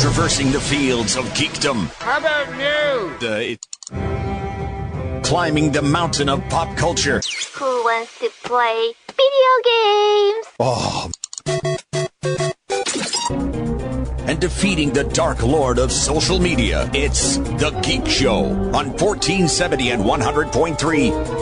Traversing the fields of geekdom. How about news? Uh, it... Climbing the mountain of pop culture. Who wants to play video games? Oh. And defeating the dark lord of social media. It's The Geek Show on 1470 and 100.3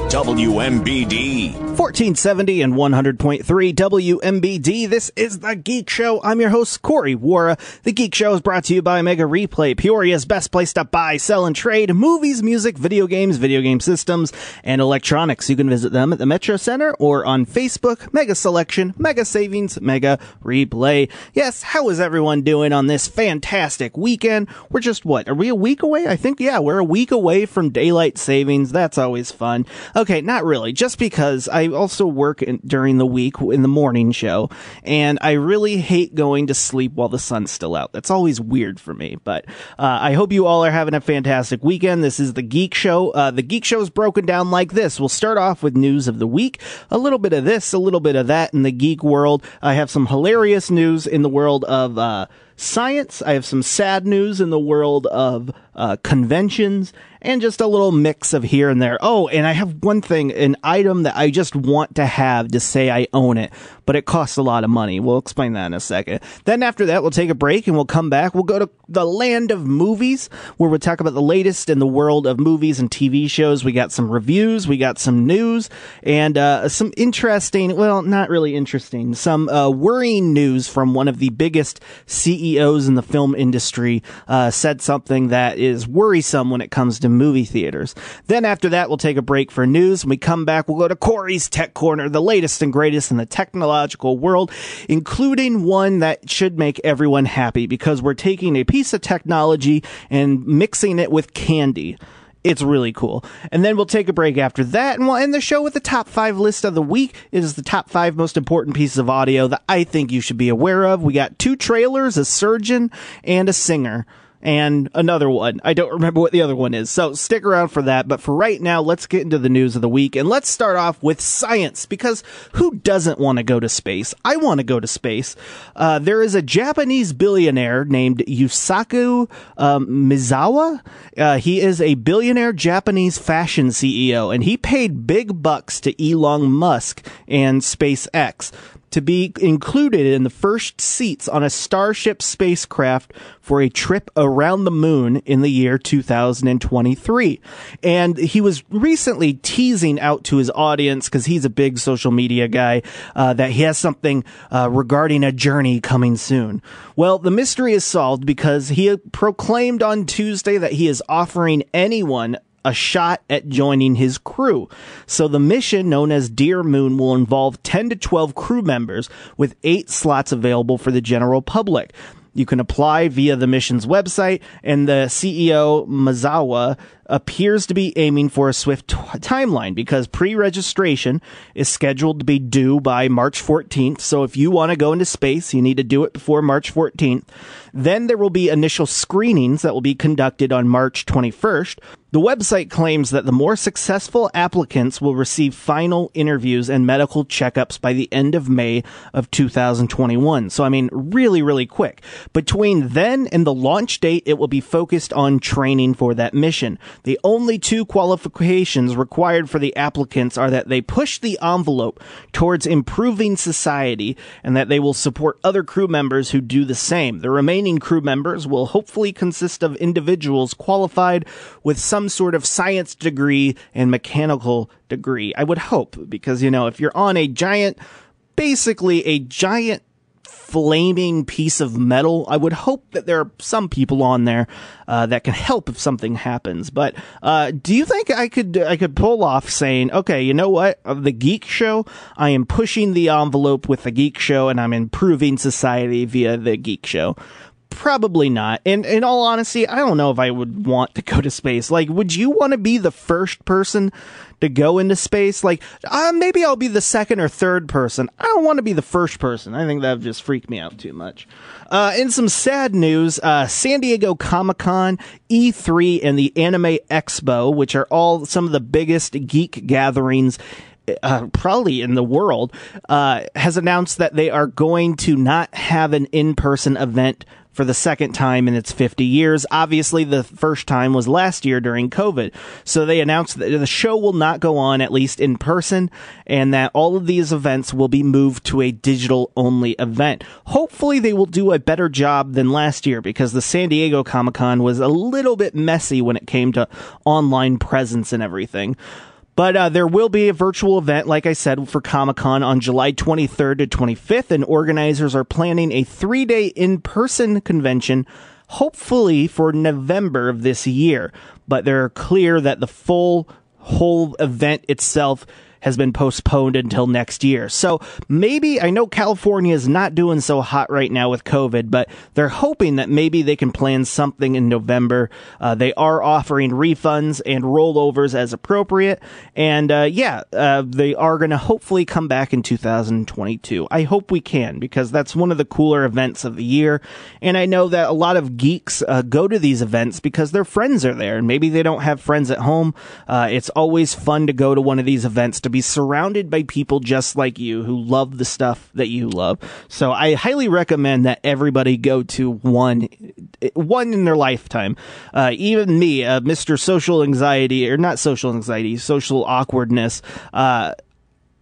WMBD. 1470 and 100.3 WMBD. This is The Geek Show. I'm your host, Corey Wara. The Geek Show is brought to you by Mega Replay, Peoria's best place to buy, sell, and trade movies, music, video games, video game systems, and electronics. You can visit them at the Metro Center or on Facebook. Mega Selection, Mega Savings, Mega Replay. Yes, how is everyone doing on this fantastic weekend? We're just, what, are we a week away? I think, yeah, we're a week away from daylight savings. That's always fun. Okay, not really, just because I also work in, during the week in the morning show, and I really hate going to sleep while the sun's still out. That's always weird for me. But uh, I hope you all are having a fantastic weekend. This is the Geek Show. Uh, the Geek Show is broken down like this. We'll start off with news of the week, a little bit of this, a little bit of that in the geek world. I have some hilarious news in the world of. Uh, science. I have some sad news in the world of uh, conventions and just a little mix of here and there. Oh, and I have one thing, an item that I just want to have to say I own it, but it costs a lot of money. We'll explain that in a second. Then after that, we'll take a break and we'll come back. We'll go to the land of movies where we'll talk about the latest in the world of movies and TV shows. We got some reviews, we got some news, and uh, some interesting, well, not really interesting, some uh, worrying news from one of the biggest CEOs in the film industry. Uh, said something that is worrisome when it comes to movie theaters. Then after that, we'll take a break for news. When we come back, we'll go to Corey's Tech Corner, the latest and greatest in the technological world, including one that should make everyone happy because we're taking a piece of technology and mixing it with candy. It's really cool. And then we'll take a break after that and we'll end the show with the top five list of the week. It is the top five most important pieces of audio that I think you should be aware of. We got two trailers, a surgeon, and a singer and another one. I don't remember what the other one is. So stick around for that. But for right now, let's get into the news of the week and let's start off with science because who doesn't want to go to space? I want to go to space. Uh, there is a Japanese billionaire named Yusaku um, Maezawa. Uh, he is a billionaire Japanese fashion CEO and he paid big bucks to Elon Musk and SpaceX to be included in the first seats on a Starship spacecraft for a trip around the moon in the year 2023. And he was recently teasing out to his audience, because he's a big social media guy, uh, that he has something uh, regarding a journey coming soon. Well, the mystery is solved because he proclaimed on Tuesday that he is offering anyone a shot at joining his crew. So the mission known as Dear Moon will involve 10 to 12 crew members with eight slots available for the general public. You can apply via the mission's website, and the CEO, Maezawa, appears to be aiming for a swift t- timeline because pre-registration is scheduled to be due by March 14th. So if you want to go into space, you need to do it before March 14th. Then there will be initial screenings that will be conducted on March 21st. The website claims that the more successful applicants will receive final interviews and medical checkups by the end of May of 2021. So, I mean, really, really quick. Between then and the launch date, it will be focused on training for that mission. The only two qualifications required for the applicants are that they push the envelope towards improving society and that they will support other crew members who do the same. The remaining crew members will hopefully consist of individuals qualified with some sort of science degree and mechanical degree. I would hope because, you know, if you're on a giant, basically a giant flaming piece of metal. I would hope that there are some people on there uh, that can help if something happens. But uh, do you think I could I could pull off saying, okay, you know what, the Geek Show, I am pushing the envelope with the Geek Show, and I'm improving society via the Geek Show. Probably not. And in all honesty, I don't know if I would want to go to space. Like, would you want to be the first person to go into space? Like, uh, maybe I'll be the second or third person. I don't want to be the first person. I think that would just freak me out too much. Uh, in some sad news, uh, San Diego Comic Con, E3, and the Anime Expo, which are all some of the biggest geek gatherings uh, probably in the world, uh, has announced that they are going to not have an in-person event for the second time in its 50 years. Obviously, the first time was last year during COVID. So they announced that the show will not go on, at least in person, and that all of these events will be moved to a digital only event. Hopefully, they will do a better job than last year because the San Diego Comic Con was a little bit messy when it came to online presence and everything. But uh, there will be a virtual event, like I said, for Comic Con on July 23rd to 25th, and organizers are planning a three day in person convention, hopefully for November of this year. But they're clear that the full whole event itself has been postponed until next year. So maybe I know California is not doing so hot right now with COVID, but they're hoping that maybe they can plan something in November. Uh, they are offering refunds and rollovers as appropriate, and uh, yeah, uh, they are going to hopefully come back in 2022. I hope we can because that's one of the cooler events of the year, and I know that a lot of geeks uh, go to these events because their friends are there, and maybe they don't have friends at home. Uh, it's always fun to go to one of these events to be surrounded by people just like you who love the stuff that you love. So I highly recommend that everybody go to one, one in their lifetime. Uh, even me, uh, Mr. Social Anxiety, or not social anxiety, social awkwardness, uh,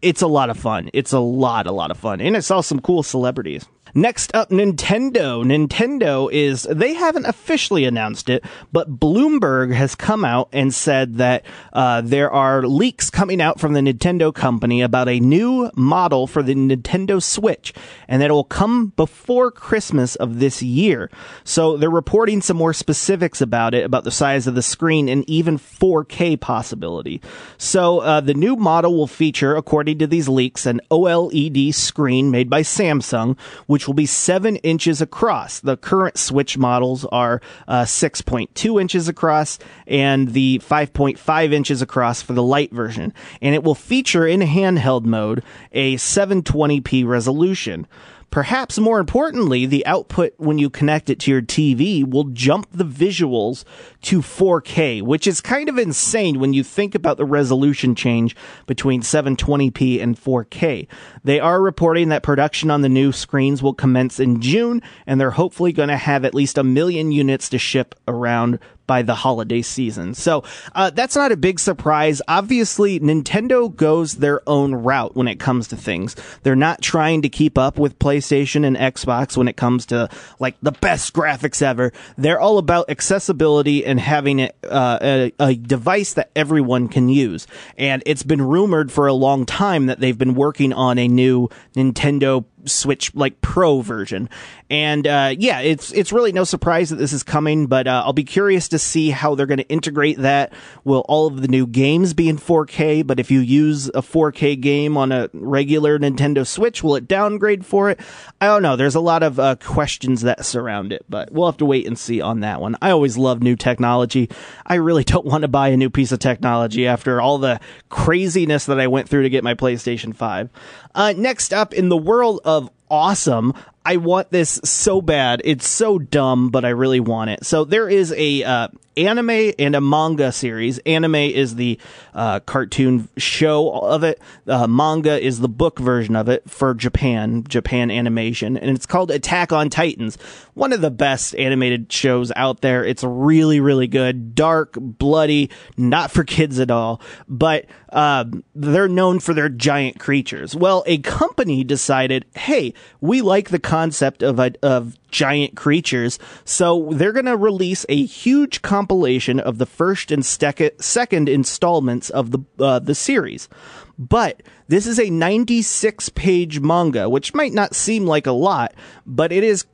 it's a lot of fun. It's a lot, a lot of fun. And I saw some cool celebrities. Next up, Nintendo. Nintendo is, they haven't officially announced it, but Bloomberg has come out and said that uh, there are leaks coming out from the Nintendo company about a new model for the Nintendo Switch, and that it will come before Christmas of this year. So they're reporting some more specifics about it, about the size of the screen, and even 4K possibility. So uh, the new model will feature, according to these leaks, an OLED screen made by Samsung, which will be seven inches across. The current Switch models are uh, 6.2 inches across and the 5.5 inches across for the light version. And it will feature in handheld mode a 720p resolution. Perhaps more importantly, the output when you connect it to your TV will jump the visuals to 4K, which is kind of insane when you think about the resolution change between 720p and 4K. They are reporting that production on the new screens will commence in June, and they're hopefully going to have at least a million units to ship around by the holiday season. So uh, that's not a big surprise. Obviously, Nintendo goes their own route when it comes to things. They're not trying to keep up with PlayStation and Xbox when it comes to like the best graphics ever. They're all about accessibility and having it, uh, a, a device that everyone can use. And it's been rumored for a long time that they've been working on a new Nintendo Switch like Pro version. And uh, yeah, it's it's really no surprise that this is coming, but uh, I'll be curious to see how they're going to integrate that. Will all of the new games be in 4K? But if you use a 4K game on a regular Nintendo Switch, will it downgrade for it? I don't know. There's a lot of uh, questions that surround it, but we'll have to wait and see on that one. I always love new technology. I really don't want to buy a new piece of technology after all the craziness that I went through to get my PlayStation 5. Uh, next up, in the world of awesome, I want this so bad. It's so dumb, but I really want it. So there is a uh, anime and a manga series. Anime is the uh, cartoon show of it. Uh, manga is the book version of it for Japan, Japan animation, and it's called Attack on Titans. One of the best animated shows out there. It's really, really good. Dark, bloody, not for kids at all, but uh, they're known for their giant creatures. Well, a company decided, hey, we like the concept of a, of giant creatures. So they're going to release a huge compilation of the first and stec- second installments of the uh, the series. But this is a 96 page manga, which might not seem like a lot, but it is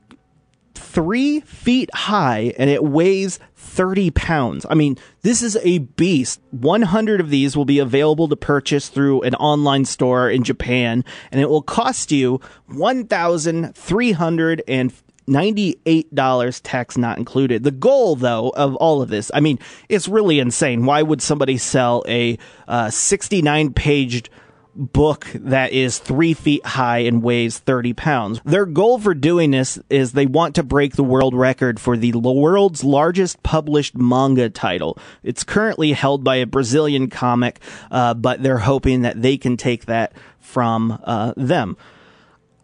three feet high and it weighs 30 pounds. I mean, this is a beast. 100 of these will be available to purchase through an online store in Japan, and it will cost you 1,300 and $98 tax not included. The goal though of all of this, I mean, it's really insane. Why would somebody sell a uh, 69 paged book that is three feet high and weighs 30 pounds. Their goal for doing this is they want to break the world record for the world's largest published manga title. It's currently held by a Brazilian comic, uh, but they're hoping that they can take that from uh, them.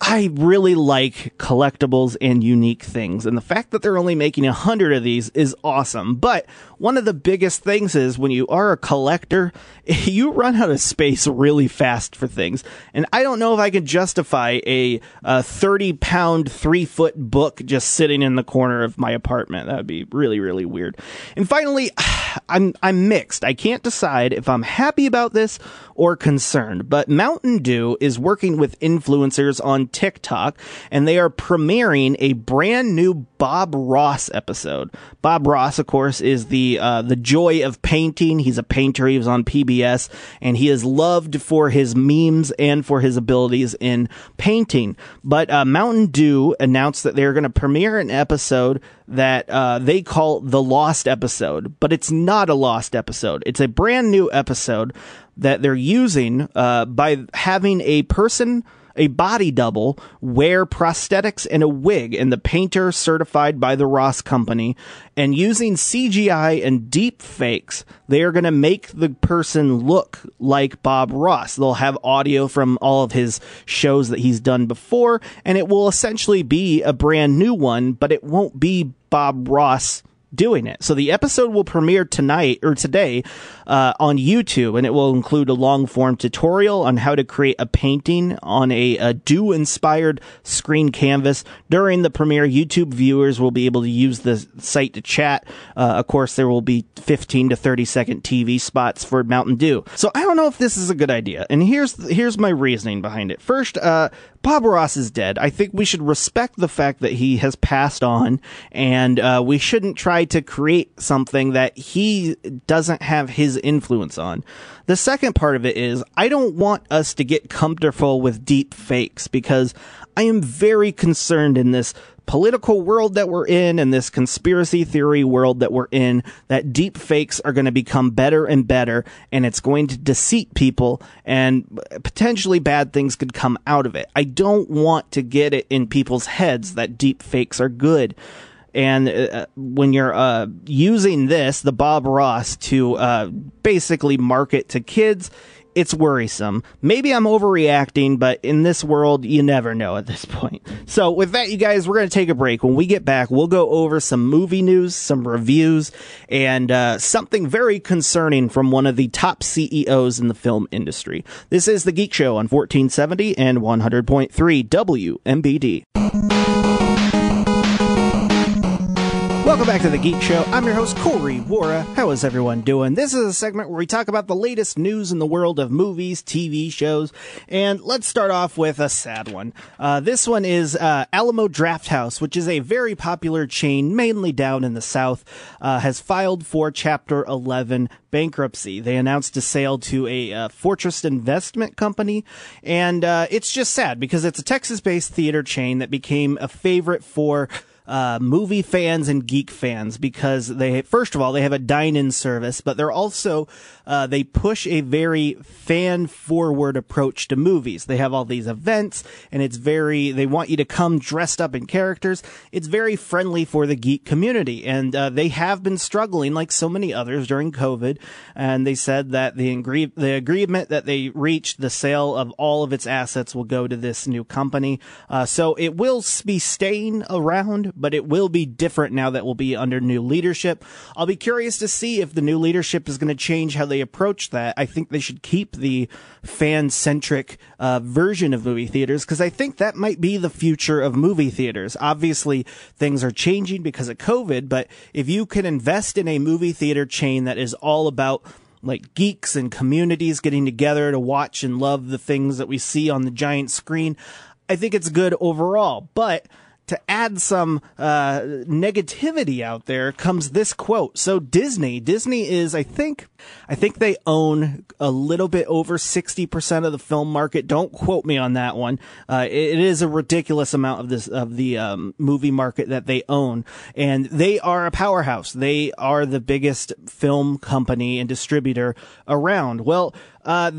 I really like collectibles and unique things. And the fact that they're only making a hundred of these is awesome. But one of the biggest things is when you are a collector, you run out of space really fast for things. And I don't know if I can justify a, a 30 pound, three foot book just sitting in the corner of my apartment. That would be really, really weird. And finally, I'm, I'm mixed. I can't decide if I'm happy about this or concerned, but Mountain Dew is working with influencers on TikTok and they are premiering a brand new Bob Ross episode. Bob Ross, of course, is the uh, the joy of painting. He's a painter. He was on PBS, and he is loved for his memes and for his abilities in painting. But uh, Mountain Dew announced that they're going to premiere an episode that uh, they call the Lost episode, but it's not a lost episode. It's a brand new episode that they're using uh, by having a person a body double wear prosthetics and a wig and the painter certified by the Ross company and using CGI and deep fakes, they are going to make the person look like Bob Ross. They'll have audio from all of his shows that he's done before and it will essentially be a brand new one, but it won't be Bob Ross doing it. So the episode will premiere tonight or today uh, on YouTube, and it will include a long form tutorial on how to create a painting on a, a Dew inspired screen canvas. During the premiere, YouTube viewers will be able to use the site to chat. Uh, of course, there will be 15 to 30 second TV spots for Mountain Dew. So I don't know if this is a good idea, and here's here's my reasoning behind it. First, uh, Bob Ross is dead. I think we should respect the fact that he has passed on, and uh, we shouldn't try to create something that he doesn't have his influence on. The second part of it is I don't want us to get comfortable with deep fakes because I am very concerned in this political world that we're in and this conspiracy theory world that we're in that deep fakes are going to become better and better and it's going to deceive people and potentially bad things could come out of it. I don't want to get it in people's heads that deep fakes are good. And uh, when you're uh, using this, the Bob Ross, to uh, basically market to kids, it's worrisome. Maybe I'm overreacting, but in this world, you never know at this point. So with that, you guys, we're going to take a break. When we get back, we'll go over some movie news, some reviews, and uh, something very concerning from one of the top CEOs in the film industry. This is The Geek Show on 1470 and 100.3 WMBD. Welcome back to the Geek Show. I'm your host, Corey Wara. How is everyone doing? This is a segment where we talk about the latest news in the world of movies, TV shows, and let's start off with a sad one. Uh, this one is uh, Alamo Drafthouse, which is a very popular chain, mainly down in the South, uh, has filed for Chapter 11 bankruptcy. They announced a sale to a uh, Fortress Investment Company, and uh, it's just sad because it's a Texas-based theater chain that became a favorite for uh, movie fans and geek fans because they, first of all, they have a dine-in service, but they're also, uh, they push a very fan forward approach to movies. They have all these events and it's very, they want you to come dressed up in characters. It's very friendly for the geek community and, uh, they have been struggling like so many others during COVID. And they said that the, the agreement that they reached, the sale of all of its assets will go to this new company. Uh, so it will be staying around, but it will be different now that we'll be under new leadership. I'll be curious to see if the new leadership is going to change how they approach that. I think they should keep the fan centric uh, version of movie theaters because I think that might be the future of movie theaters. Obviously, things are changing because of COVID, but if you can invest in a movie theater chain that is all about like geeks and communities getting together to watch and love the things that we see on the giant screen, I think it's good overall. But to add some uh, negativity out there comes this quote. So Disney, Disney is, I think, I think they own a little bit over sixty percent of the film market. Don't quote me on that one. Uh, it, it is a ridiculous amount of this of the um, movie market that they own, and they are a powerhouse. They are the biggest film company and distributor around. Well. Uh,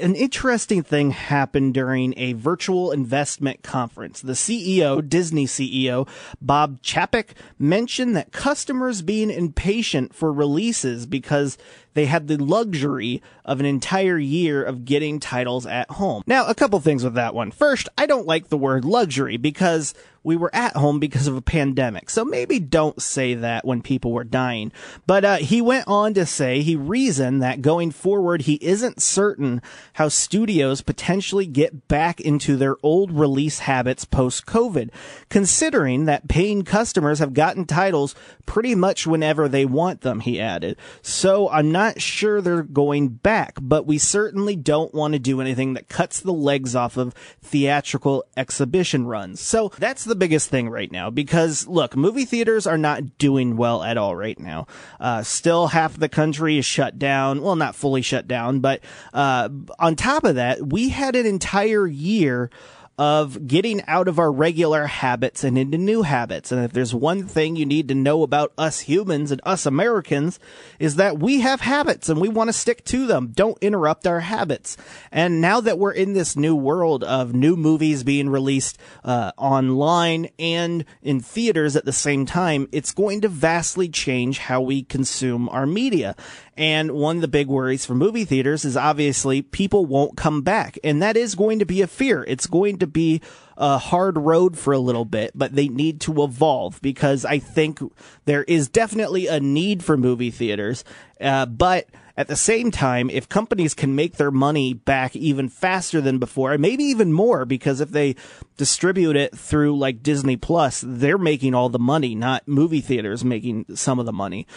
an interesting thing happened during a virtual investment conference. The CEO, Disney CEO, Bob Chapek, mentioned that customers being impatient for releases because they had the luxury of an entire year of getting titles at home. Now, a couple things with that one. First, I don't like the word luxury because we were at home because of a pandemic. So maybe don't say that when people were dying. But uh, he went on to say he reasoned that going forward, he isn't certain how studios potentially get back into their old release habits post COVID, considering that paying customers have gotten titles pretty much whenever they want them, he added. So I'm not sure they're going back, but we certainly don't want to do anything that cuts the legs off of theatrical exhibition runs. So that's the biggest thing right now because look, movie theaters are not doing well at all right now. Uh, still half the country is shut down. Well, not fully shut down, but, uh, on top of that, we had an entire year of getting out of our regular habits and into new habits. And if there's one thing you need to know about us humans and us Americans is that we have habits and we want to stick to them. Don't interrupt our habits. And now that we're in this new world of new movies being released uh, online and in theaters at the same time, it's going to vastly change how we consume our media. And one of the big worries for movie theaters is obviously people won't come back. And that is going to be a fear. It's going to be a hard road for a little bit, but they need to evolve because I think there is definitely a need for movie theaters. Uh, but at the same time, if companies can make their money back even faster than before, maybe even more, because if they distribute it through like Disney Plus, they're making all the money, not movie theaters making some of the money.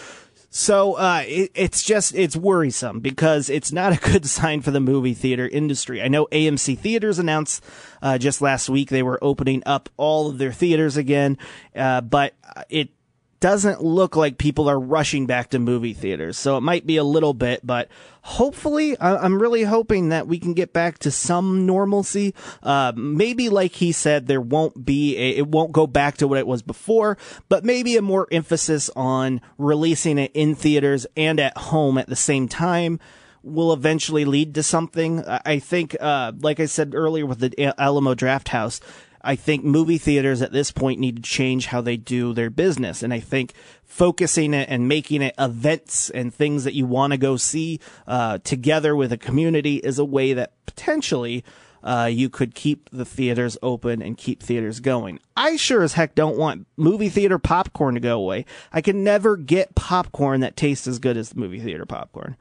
So uh, it, it's just it's worrisome because it's not a good sign for the movie theater industry. I know AMC Theaters announced uh, just last week they were opening up all of their theaters again, uh, but it doesn't look like people are rushing back to movie theaters. So it might be a little bit, but hopefully, I'm really hoping that we can get back to some normalcy. Uh, maybe, like he said, there won't be a, it won't go back to what it was before, but maybe a more emphasis on releasing it in theaters and at home at the same time will eventually lead to something. I think, uh, like I said earlier with the Alamo Drafthouse, I think movie theaters at this point need to change how they do their business. And I think focusing it and making it events and things that you want to go see uh, together with a community is a way that potentially uh, you could keep the theaters open and keep theaters going. I sure as heck don't want movie theater popcorn to go away. I can never get popcorn that tastes as good as the movie theater popcorn.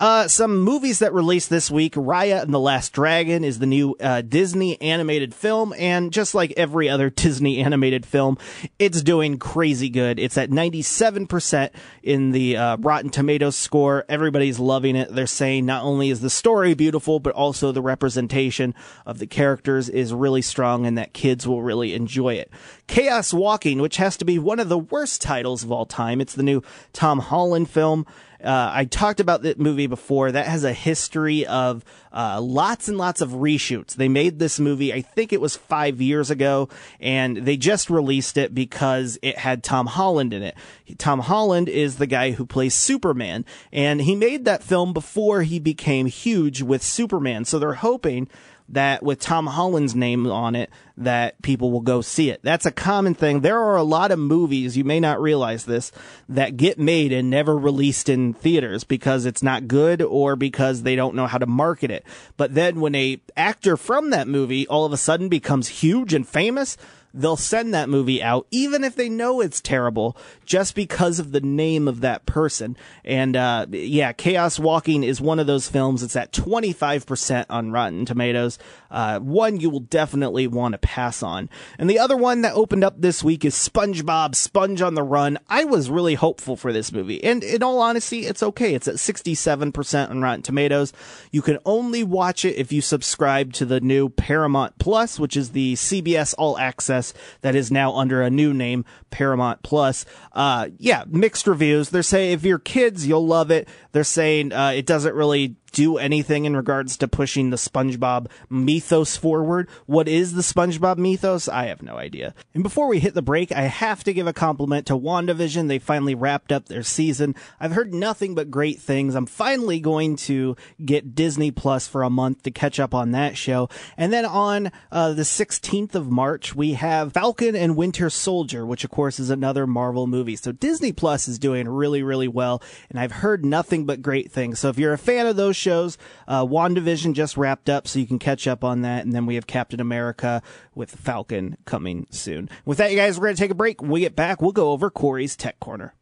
Uh, some movies that released this week, Raya and the Last Dragon is the new uh, Disney animated film, and just like every other Disney animated film, it's doing crazy good. It's at 97% in the uh, Rotten Tomatoes score. Everybody's loving it. They're saying not only is the story beautiful, but also the representation of the characters is really strong and that kids will really enjoy it. Chaos Walking, which has to be one of the worst titles of all time. It's the new Tom Holland film. Uh, I talked about that movie before. That has a history of uh, lots and lots of reshoots. They made this movie, I think it was five years ago, and they just released it because it had Tom Holland in it. Tom Holland is the guy who plays Superman, and he made that film before he became huge with Superman. So they're hoping that with Tom Holland's name on it, that people will go see it. That's a common thing. There are a lot of movies, you may not realize this, that get made and never released in theaters because it's not good or because they don't know how to market it. But then when a actor from that movie all of a sudden becomes huge and famous, they'll send that movie out, even if they know it's terrible, just because of the name of that person. And, uh, yeah, Chaos Walking is one of those films. It's at 25% on Rotten Tomatoes. Uh, one you will definitely want to pass on. And the other one that opened up this week is SpongeBob Sponge on the Run. I was really hopeful for this movie. And in all honesty, it's okay. It's at 67% on Rotten Tomatoes. You can only watch it if you subscribe to the new Paramount Plus, which is the CBS All Access that is now under a new name, Paramount Plus. Uh, yeah, mixed reviews. They're saying if you're kids, you'll love it. They're saying uh, it doesn't really do anything in regards to pushing the SpongeBob mythos forward. What is the SpongeBob mythos? I have no idea. And before we hit the break, I have to give a compliment to WandaVision. They finally wrapped up their season. I've heard nothing but great things. I'm finally going to get Disney Plus for a month to catch up on that show. And then on uh, the 16th of March, we have Falcon and Winter Soldier, which of course is another Marvel movie. So Disney Plus is doing really, really well. And I've heard nothing but great things. So if you're a fan of those shows. Uh, WandaVision just wrapped up, so you can catch up on that. And then we have Captain America with Falcon coming soon. With that, you guys, we're going to take a break. When we get back, we'll go over Corey's Tech Corner.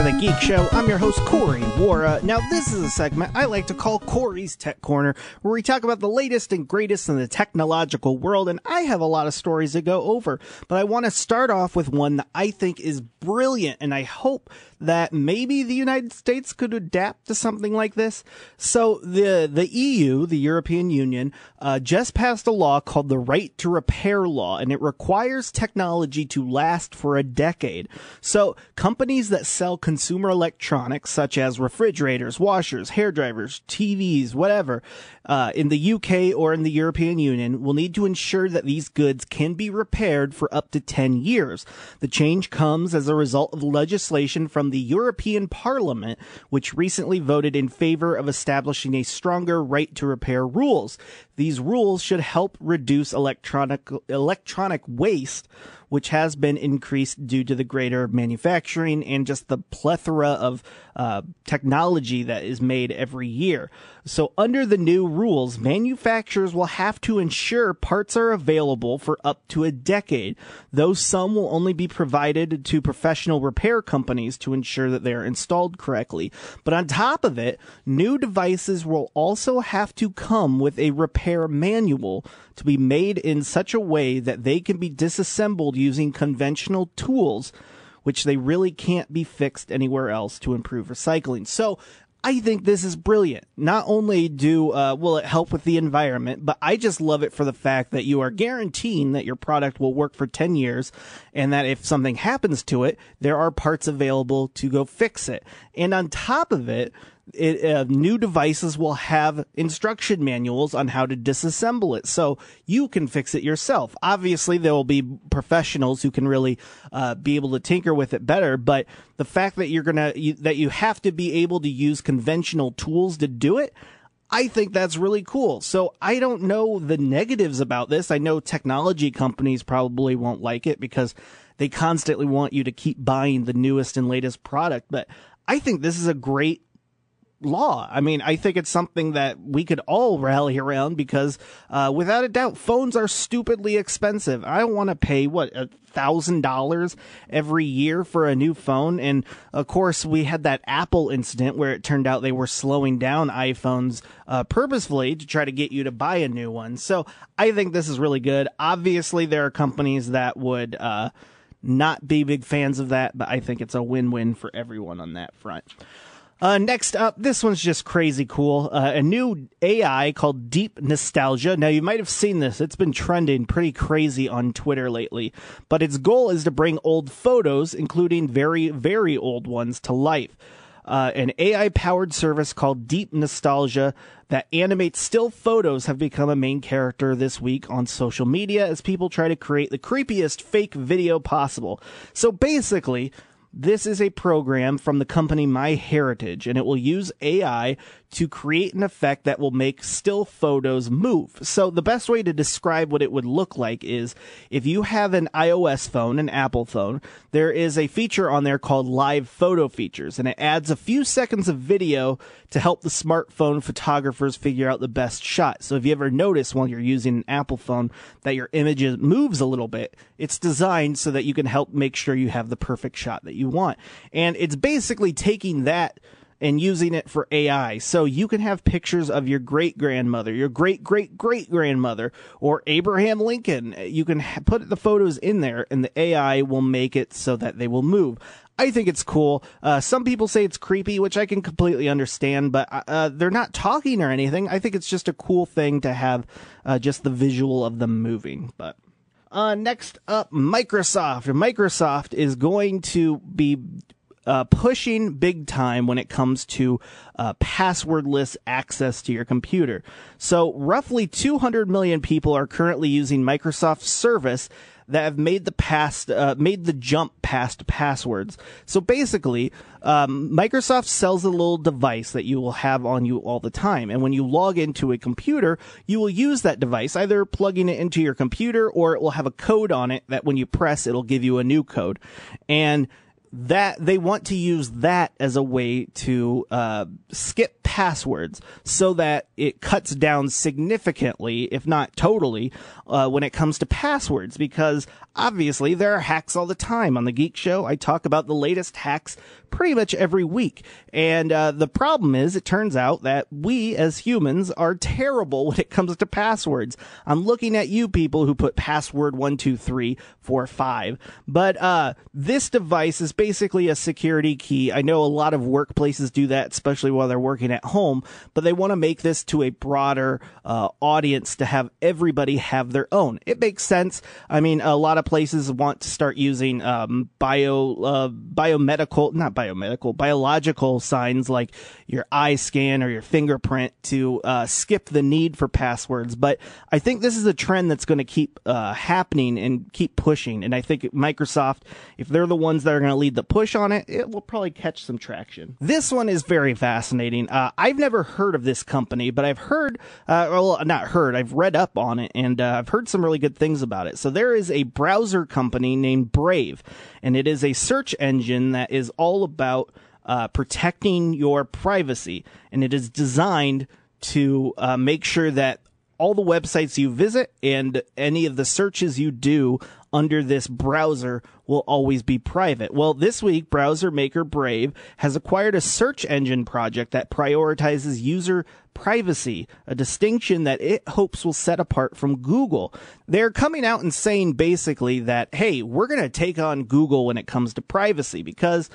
To the Geek Show. I'm your host, Corey Wara. Now, this is a segment I like to call Corey's Tech Corner, where we talk about the latest and greatest in the technological world, and I have a lot of stories to go over. But I want to start off with one that I think is brilliant, and I hope that maybe the United States could adapt to something like this. So the the EU, the European Union, uh, just passed a law called the Right to Repair Law, and it requires technology to last for a decade. So companies that sell consumer electronics, such as refrigerators, washers, hair dryers, TVs, whatever, uh, in the UK or in the European Union, will need to ensure that these goods can be repaired for up to 10 years. The change comes as a result of legislation from the European Parliament, which recently voted in favor of establishing a stronger right to repair rules. These rules should help reduce electronic electronic waste which has been increased due to the greater manufacturing and just the plethora of uh, technology that is made every year. So, under the new rules, manufacturers will have to ensure parts are available for up to a decade, though some will only be provided to professional repair companies to ensure that they are installed correctly. But on top of it, new devices will also have to come with a repair manual to be made in such a way that they can be disassembled using conventional tools which they really can't be fixed anywhere else to improve recycling. So I think this is brilliant. Not only do uh, will it help with the environment, but I just love it for the fact that you are guaranteeing that your product will work for 10 years and that if something happens to it, there are parts available to go fix it. And on top of it, it, uh, new devices will have instruction manuals on how to disassemble it, so you can fix it yourself. Obviously, there will be professionals who can really uh, be able to tinker with it better. But the fact that you're gonna you, that you have to be able to use conventional tools to do it, I think that's really cool. So I don't know the negatives about this. I know technology companies probably won't like it because they constantly want you to keep buying the newest and latest product, but I think this is a great law. I mean, I think it's something that we could all rally around because, uh, without a doubt, phones are stupidly expensive. I don't want to pay what a thousand dollars every year for a new phone. And of course, we had that Apple incident where it turned out they were slowing down iPhones uh, purposefully to try to get you to buy a new one. So I think this is really good. Obviously, there are companies that would. Uh, not be big fans of that, but I think it's a win-win for everyone on that front. Uh, next up, this one's just crazy cool. Uh, a new AI called Deep Nostalgia. Now, you might have seen this. It's been trending pretty crazy on Twitter lately. But its goal is to bring old photos, including very, very old ones, to life. Uh, an AI powered service called Deep Nostalgia that animates still photos have become a main character this week on social media as people try to create the creepiest fake video possible. So basically, this is a program from the company MyHeritage, and it will use AI to create an effect that will make still photos move. So the best way to describe what it would look like is if you have an iOS phone, an Apple phone, there is a feature on there called live photo features and it adds a few seconds of video to help the smartphone photographers figure out the best shot. So if you ever notice while you're using an Apple phone that your image moves a little bit, it's designed so that you can help make sure you have the perfect shot that you want. And it's basically taking that and using it for AI. So you can have pictures of your great grandmother, your great great great grandmother, or Abraham Lincoln. You can ha- put the photos in there, and the AI will make it so that they will move. I think it's cool. Uh, some people say it's creepy, which I can completely understand, but uh, uh they're not talking or anything. I think it's just a cool thing to have uh, just the visual of them moving. But uh, next up, Microsoft. Microsoft is going to be uh, pushing big time when it comes to uh, passwordless access to your computer. So, roughly 200 million people are currently using Microsoft Service that have made the past uh, made the jump past passwords. So basically, um, Microsoft sells a little device that you will have on you all the time, and when you log into a computer, you will use that device either plugging it into your computer or it will have a code on it that when you press, it'll give you a new code, and that they want to use that as a way to uh, skip passwords so that it cuts down significantly, if not totally, uh, when it comes to passwords. Because obviously there are hacks all the time on the Geek Show. I talk about the latest hacks pretty much every week. And uh, the problem is, it turns out that we as humans are terrible when it comes to passwords. I'm looking at you people who put password one two three four five. But uh, this device is basically a security key. I know a lot of workplaces do that, especially while they're working at home. But they want to make this to a broader uh, audience to have everybody have their own. It makes sense. I mean, a lot of places want to start using um, bio uh, biomedical, not biomedical, biological signs like your eye scan or your fingerprint to uh, skip the need for passwords. But I think this is a trend that's going to keep uh, happening and keep pushing. And I think Microsoft, if they're the ones that are going to lead the push on it, it will probably catch some traction. This one is very fascinating. Uh, I've never heard of this company, but I've heard, uh, well, not heard, I've read up on it and uh, I've heard some really good things about it. So there is a browser company named Brave, and it is a search engine that is all about uh, protecting your privacy, and it is designed to uh, make sure that all the websites you visit and any of the searches you do under this browser will always be private. Well, this week, browser maker Brave has acquired a search engine project that prioritizes user privacy, a distinction that it hopes will set apart from Google. They're coming out and saying basically that, hey, we're going to take on Google when it comes to privacy because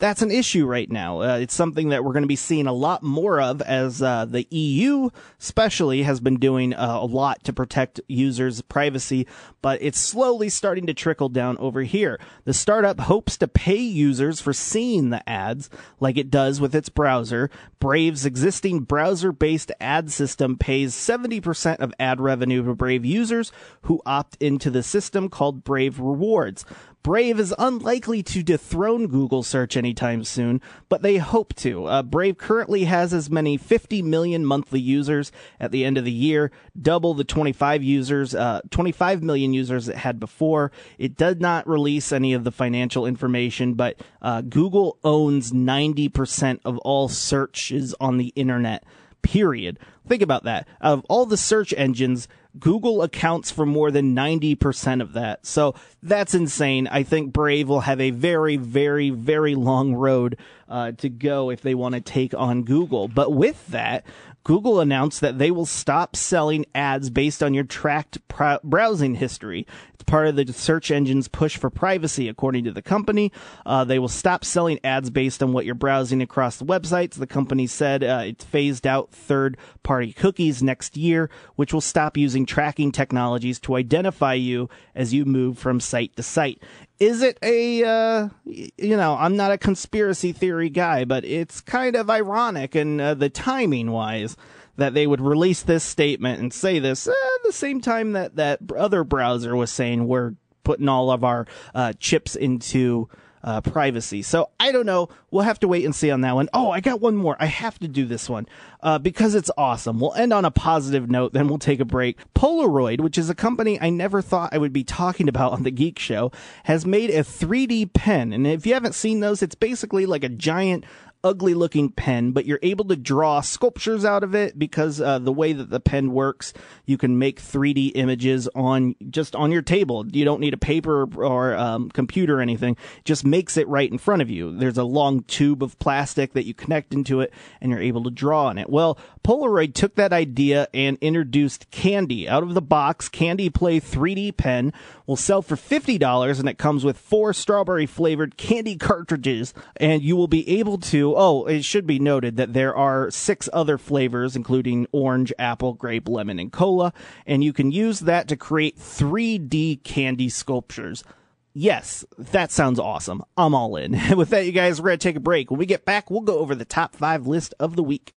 that's an issue right now. Uh, it's something that we're going to be seeing a lot more of as uh, the EU, especially, has been doing uh, a lot to protect users' privacy, but it's slowly starting to trickle down over here. The startup hopes to pay users for seeing the ads like it does with its browser. Brave's existing browser based ad system pays 70% of ad revenue to Brave users who opt into the system called Brave Rewards. Brave is unlikely to dethrone Google search anytime soon, but they hope to. Uh, Brave currently has as many 50 million monthly users at the end of the year, double the 25 users, uh, 25 million users it had before. It did not release any of the financial information, but uh, Google owns 90% of all searches on the internet. Period. Think about that. Of all the search engines, Google accounts for more than 90% of that. So that's insane. I think Brave will have a very, very, very long road uh, to go if they want to take on Google. But with that, Google announced that they will stop selling ads based on your tracked browsing history. It's part of the search engine's push for privacy, according to the company. Uh, they will stop selling ads based on what you're browsing across the websites. The company said uh, it's phased out third party cookies next year, which will stop using tracking technologies to identify you as you move from site to site is it a uh, you know i'm not a conspiracy theory guy but it's kind of ironic and uh, the timing wise that they would release this statement and say this uh, at the same time that that other browser was saying we're putting all of our uh, chips into uh, privacy. So I don't know. We'll have to wait and see on that one. Oh, I got one more. I have to do this one uh, because it's awesome. We'll end on a positive note, then we'll take a break. Polaroid, which is a company I never thought I would be talking about on the Geek Show, has made a 3D pen. And if you haven't seen those, it's basically like a giant ugly looking pen, but you're able to draw sculptures out of it because uh, the way that the pen works, you can make 3D images on just on your table. You don't need a paper or um, computer or anything. Just makes it right in front of you. There's a long tube of plastic that you connect into it, and you're able to draw on it. Well, Polaroid took that idea and introduced Candy out of the box. Candy Play 3D pen will sell for $50 and it comes with four strawberry flavored candy cartridges and you will be able to oh it should be noted that there are six other flavors including orange apple grape lemon and cola and you can use that to create 3d candy sculptures Yes, that sounds awesome. I'm all in. With that, you guys, we're going to take a break. When we get back, we'll go over the top five list of the week.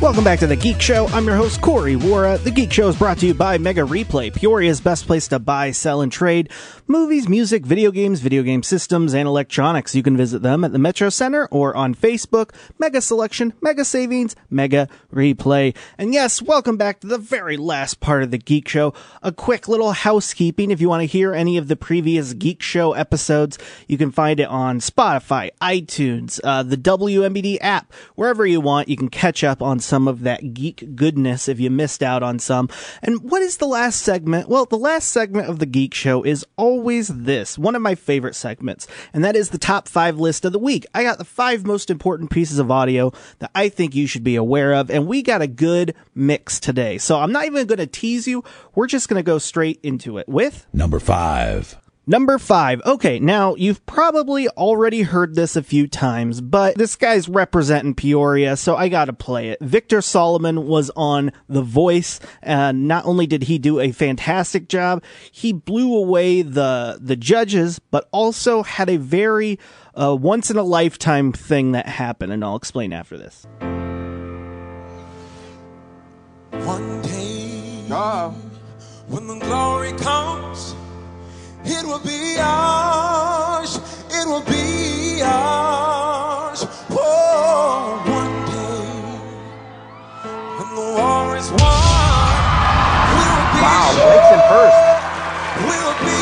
Welcome back to The Geek Show. I'm your host, Corey Wara. The Geek Show is brought to you by Mega Replay, Peoria's best place to buy, sell, and trade movies, music, video games, video game systems, and electronics. You can visit them at the Metro Center or on Facebook. Mega Selection, Mega Savings, Mega Replay. And yes, welcome back to the very last part of The Geek Show. A quick little housekeeping. If you want to hear any of the previous Geek Show episodes, you can find it on Spotify, iTunes, uh, the WMBD app, wherever you want. You can catch up on some of that geek goodness if you missed out on some. And what is the last segment? Well, the last segment of the Geek Show is always this, one of my favorite segments, and that is the top five list of the week. I got the five most important pieces of audio that I think you should be aware of, and we got a good mix today. So I'm not even going to tease you. We're just going to go straight into it with Number five. Number five. Okay, now you've probably already heard this a few times, but this guy's representing Peoria, so I gotta play it. Victor Solomon was on The Voice, and not only did he do a fantastic job, he blew away the the judges, but also had a very uh, once in a lifetime thing that happened, and I'll explain after this. One day, when the glory comes, it will be ours. It will be ours. Oh, one day, when the war is won, we will be breaks in first. We'll be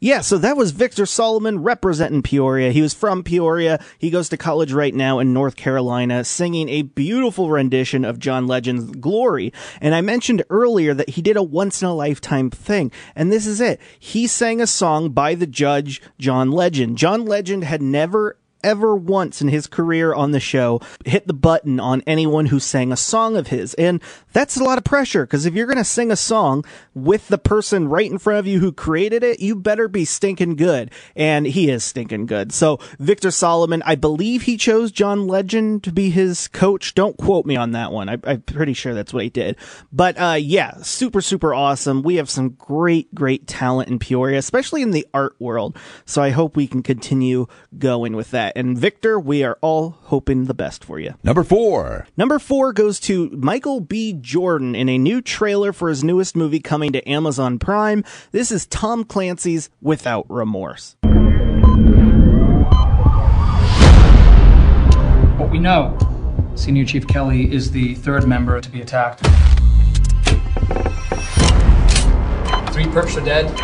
Yeah, so that was Victor Solomon representing Peoria. He was from Peoria. He goes to college right now in North Carolina, singing a beautiful rendition of John Legend's Glory. And I mentioned earlier that he did a once in a lifetime thing. And this is it. He sang a song by the judge, John Legend. John Legend had never ever once in his career on the show hit the button on anyone who sang a song of his. And that's a lot of pressure because if you're going to sing a song with the person right in front of you who created it, you better be stinking good. And he is stinking good. So Victor Solomon, I believe he chose John Legend to be his coach. Don't quote me on that one. I, I'm pretty sure that's what he did. But, uh, yeah, super, super awesome. We have some great, great talent in Peoria, especially in the art world. So I hope we can continue going with that. And Victor, we are all hoping the best for you. Number four. Number four goes to Michael B. Jordan in a new trailer for his newest movie coming to Amazon Prime. This is Tom Clancy's Without Remorse. What we know, Senior Chief Kelly is the third member to be attacked. Three perps are dead.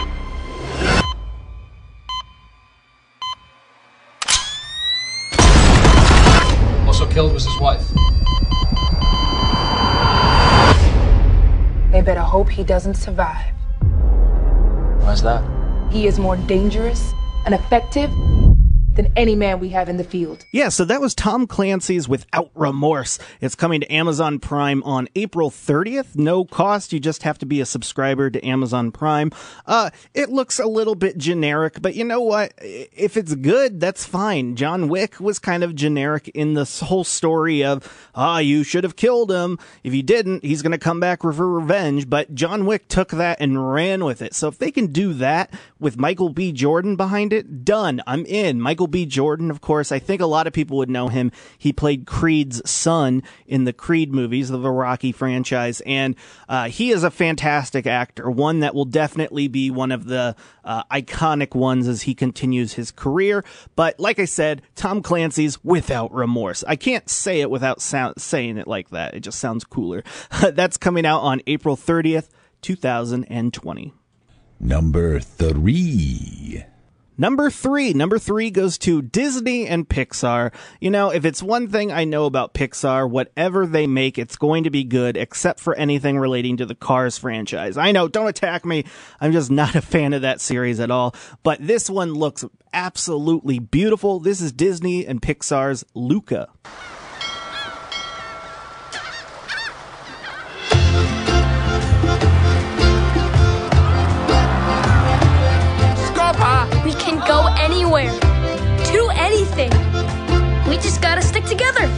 Killed was his wife. They better hope he doesn't survive. Why's that? He is more dangerous and effective than any man we have in the field. Yeah, so that was Tom Clancy's Without Remorse. It's coming to Amazon Prime on April 30th. No cost. You just have to be a subscriber to Amazon Prime. Uh, it looks a little bit generic, but you know what? If it's good, that's fine. John Wick was kind of generic in this whole story of, ah, you should have killed him. If you didn't, he's going to come back for revenge. But John Wick took that and ran with it. So if they can do that with Michael B. Jordan behind it, done. I'm in. Michael B. Jordan, of course, I think a lot of people would know him. He played Creed's son in the Creed movies the Rocky franchise, and uh, he is a fantastic actor. One that will definitely be one of the uh, iconic ones as he continues his career. But like I said, Tom Clancy's Without Remorse. I can't say it without sound- saying it like that. It just sounds cooler. That's coming out on April 30th, 2020. Number three. Number three. Number three goes to Disney and Pixar. You know, if it's one thing I know about Pixar, whatever they make, it's going to be good, except for anything relating to the Cars franchise. I know, don't attack me. I'm just not a fan of that series at all. But this one looks absolutely beautiful. This is Disney and Pixar's Luca. Anywhere. Do anything. We just gotta stick together.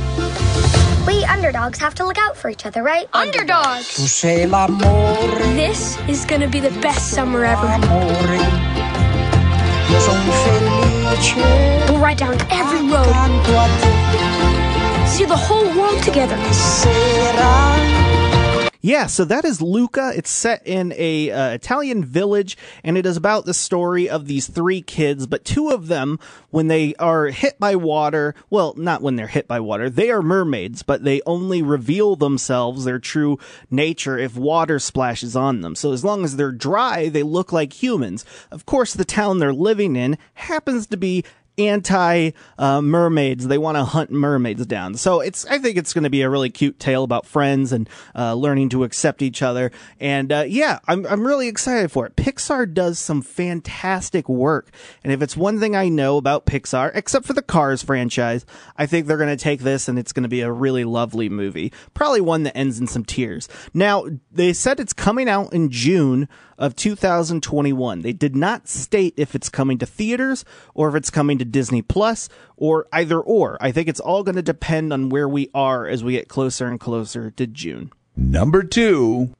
We underdogs have to look out for each other, right? Underdogs. Tu sei l'amore, This is gonna be the best summer ever. amore. Io son felice. We'll ride down every road, Accanto a te see the whole world together. Yeah, so that is Luca. It's set in a uh, Italian village, and it is about the story of these three kids. But two of them, when they are hit by water, well, not when they're hit by water, they are mermaids, but they only reveal themselves, their true nature, if water splashes on them. So as long as they're dry, they look like humans. Of course, the town they're living in happens to be anti uh, mermaids. They want to hunt mermaids down. So it's I think it's going to be a really cute tale about friends and uh, learning to accept each other. And uh, yeah, I'm I'm really excited for it. Pixar does some fantastic work, and if it's one thing I know about Pixar, except for the Cars franchise, I think they're going to take this and it's going to be a really lovely movie. Probably one that ends in some tears. Now they said it's coming out in June of 2021. They did not state if it's coming to theaters or if it's coming to Disney Plus or either or. I think it's all going to depend on where we are as we get closer and closer to June. Number two.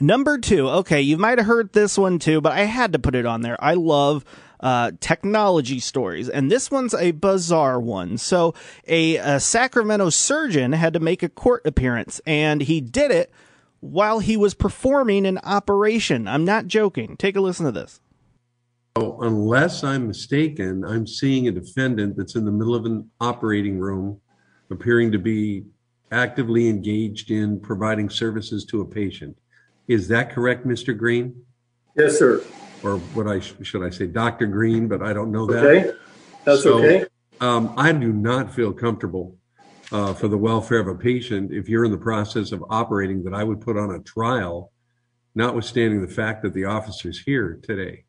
Number two, okay, you might have heard this one too, but I had to put it on there. I love uh, technology stories, and this one's a bizarre one. So, a, a Sacramento surgeon had to make a court appearance, and he did it while he was performing an operation. I'm not joking. Take a listen to this. So unless I'm mistaken, I'm seeing a defendant that's in the middle of an operating room, appearing to be actively engaged in providing services to a patient. Is that correct, Mr. Green? Yes, sir. Or what I should I say, Dr. Green? But I don't know that. Okay, that's So, okay. Um, I do not feel comfortable uh, for the welfare of a patient if you're in the process of operating that I would put on a trial, notwithstanding the fact that the officer's here today.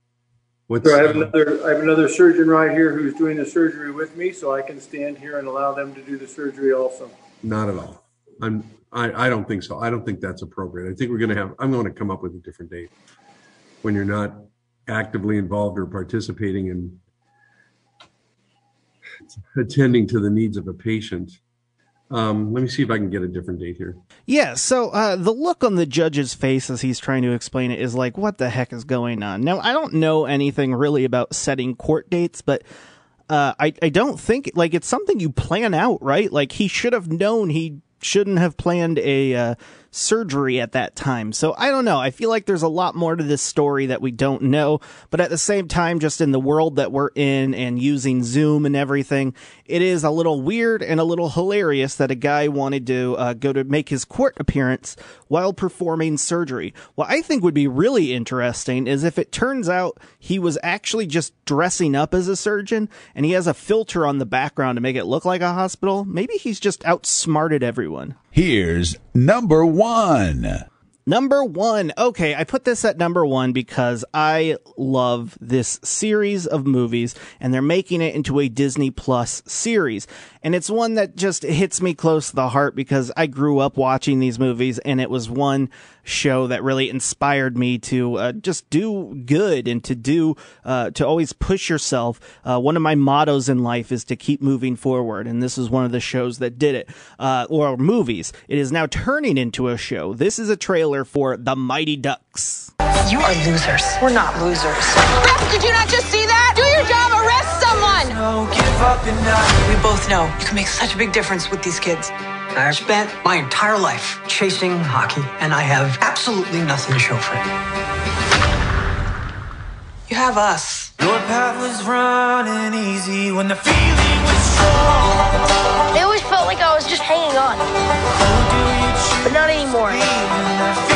What's, So I have another, I have another surgeon right here who's doing the surgery with me, so I can stand here and allow them to do the surgery also. Not at all. I'm, I, I don't think so. I don't think that's appropriate. I think we're going to have, I'm going to come up with a different date when you're not actively involved or participating in attending to the needs of a patient. Um, let me see if I can get a different date here. Yeah, so uh, the look on the judge's face as he's trying to explain it is like, what the heck is going on? Now, I don't know anything really about setting court dates, but uh, I, I don't think, like, it's something you plan out, right? Like, he should have known he shouldn't have planned a uh, surgery at that time. So I don't know. I feel like there's a lot more to this story that we don't know. But at the same time, just in the world that we're in and using Zoom and everything, it is a little weird and a little hilarious that a guy wanted to uh, go to make his court appearance while performing surgery. What I think would be really interesting is if it turns out he was actually just dressing up as a surgeon and he has a filter on the background to make it look like a hospital. Maybe he's just outsmarted everyone. Here's number one. Number one. Okay, I put this at number one because I love this series of movies and they're making it into a Disney Plus series. And it's one that just hits me close to the heart because I grew up watching these movies and it was one show that really inspired me to uh, just do good and to do, uh, to always push yourself. Uh, one of my mottos in life is to keep moving forward. And this is one of the shows that did it, uh, or movies. It is now turning into a show. This is a trailer for The Mighty Ducks. You are losers. We're not losers. Ref, did you not just see that? Do your job, arrest someone! No, give up and not. We both know you can make such a big difference with these kids. I spent my entire life chasing hockey, and I have absolutely nothing to show for it. You have us. Your path was running easy when the feeling was strong. It always felt like I was just hanging on. But not anymore.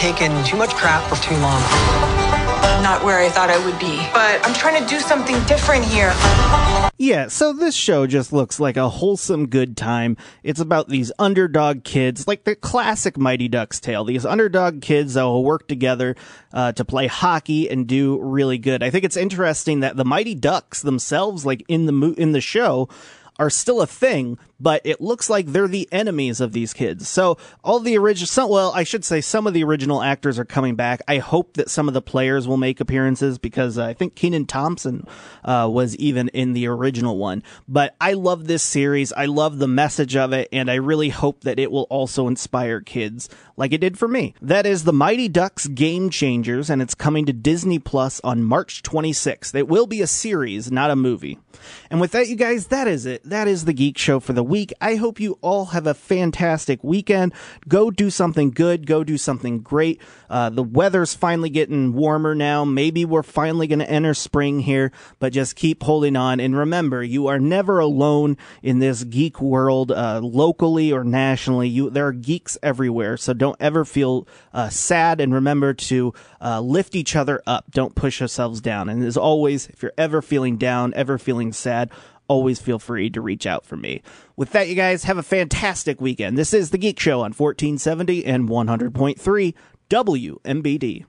You have taken too much crap for too long. Not where I thought I would be. But I'm trying to do something different here. Yeah, so this show just looks like a wholesome good time. It's about these underdog kids, like the classic Mighty Ducks tale. These underdog kids that will work together uh, to play hockey and do really good. I think it's interesting that the Mighty Ducks themselves, like in the mo- in the show, are still a thing, but it looks like they're the enemies of these kids. So all the original, well, I should say some of the original actors are coming back. I hope that some of the players will make appearances because I think Kenan Thompson uh, was even in the original one. But I love this series. I love the message of it, and I really hope that it will also inspire kids like it did for me. That is the Mighty Ducks Game Changers, and it's coming to Disney Plus on March 26th. It will be a series, not a movie. And with that, you guys, that is it. That is the Geek Show for the week. I hope you all have a fantastic weekend. Go do something good. Go do something great. Uh, the weather's finally getting warmer now. Maybe we're finally going to enter spring here, but just keep holding on. And remember, you are never alone in this geek world, uh, locally or nationally. You, there are geeks everywhere. So don't ever feel uh, sad. And remember to uh, lift each other up. Don't push yourselves down. And as always, if you're ever feeling down, ever feeling sad, always feel free to reach out for me. With that, you guys have a fantastic weekend. This is the Geek Show on 1470 and 100.3 WMBD.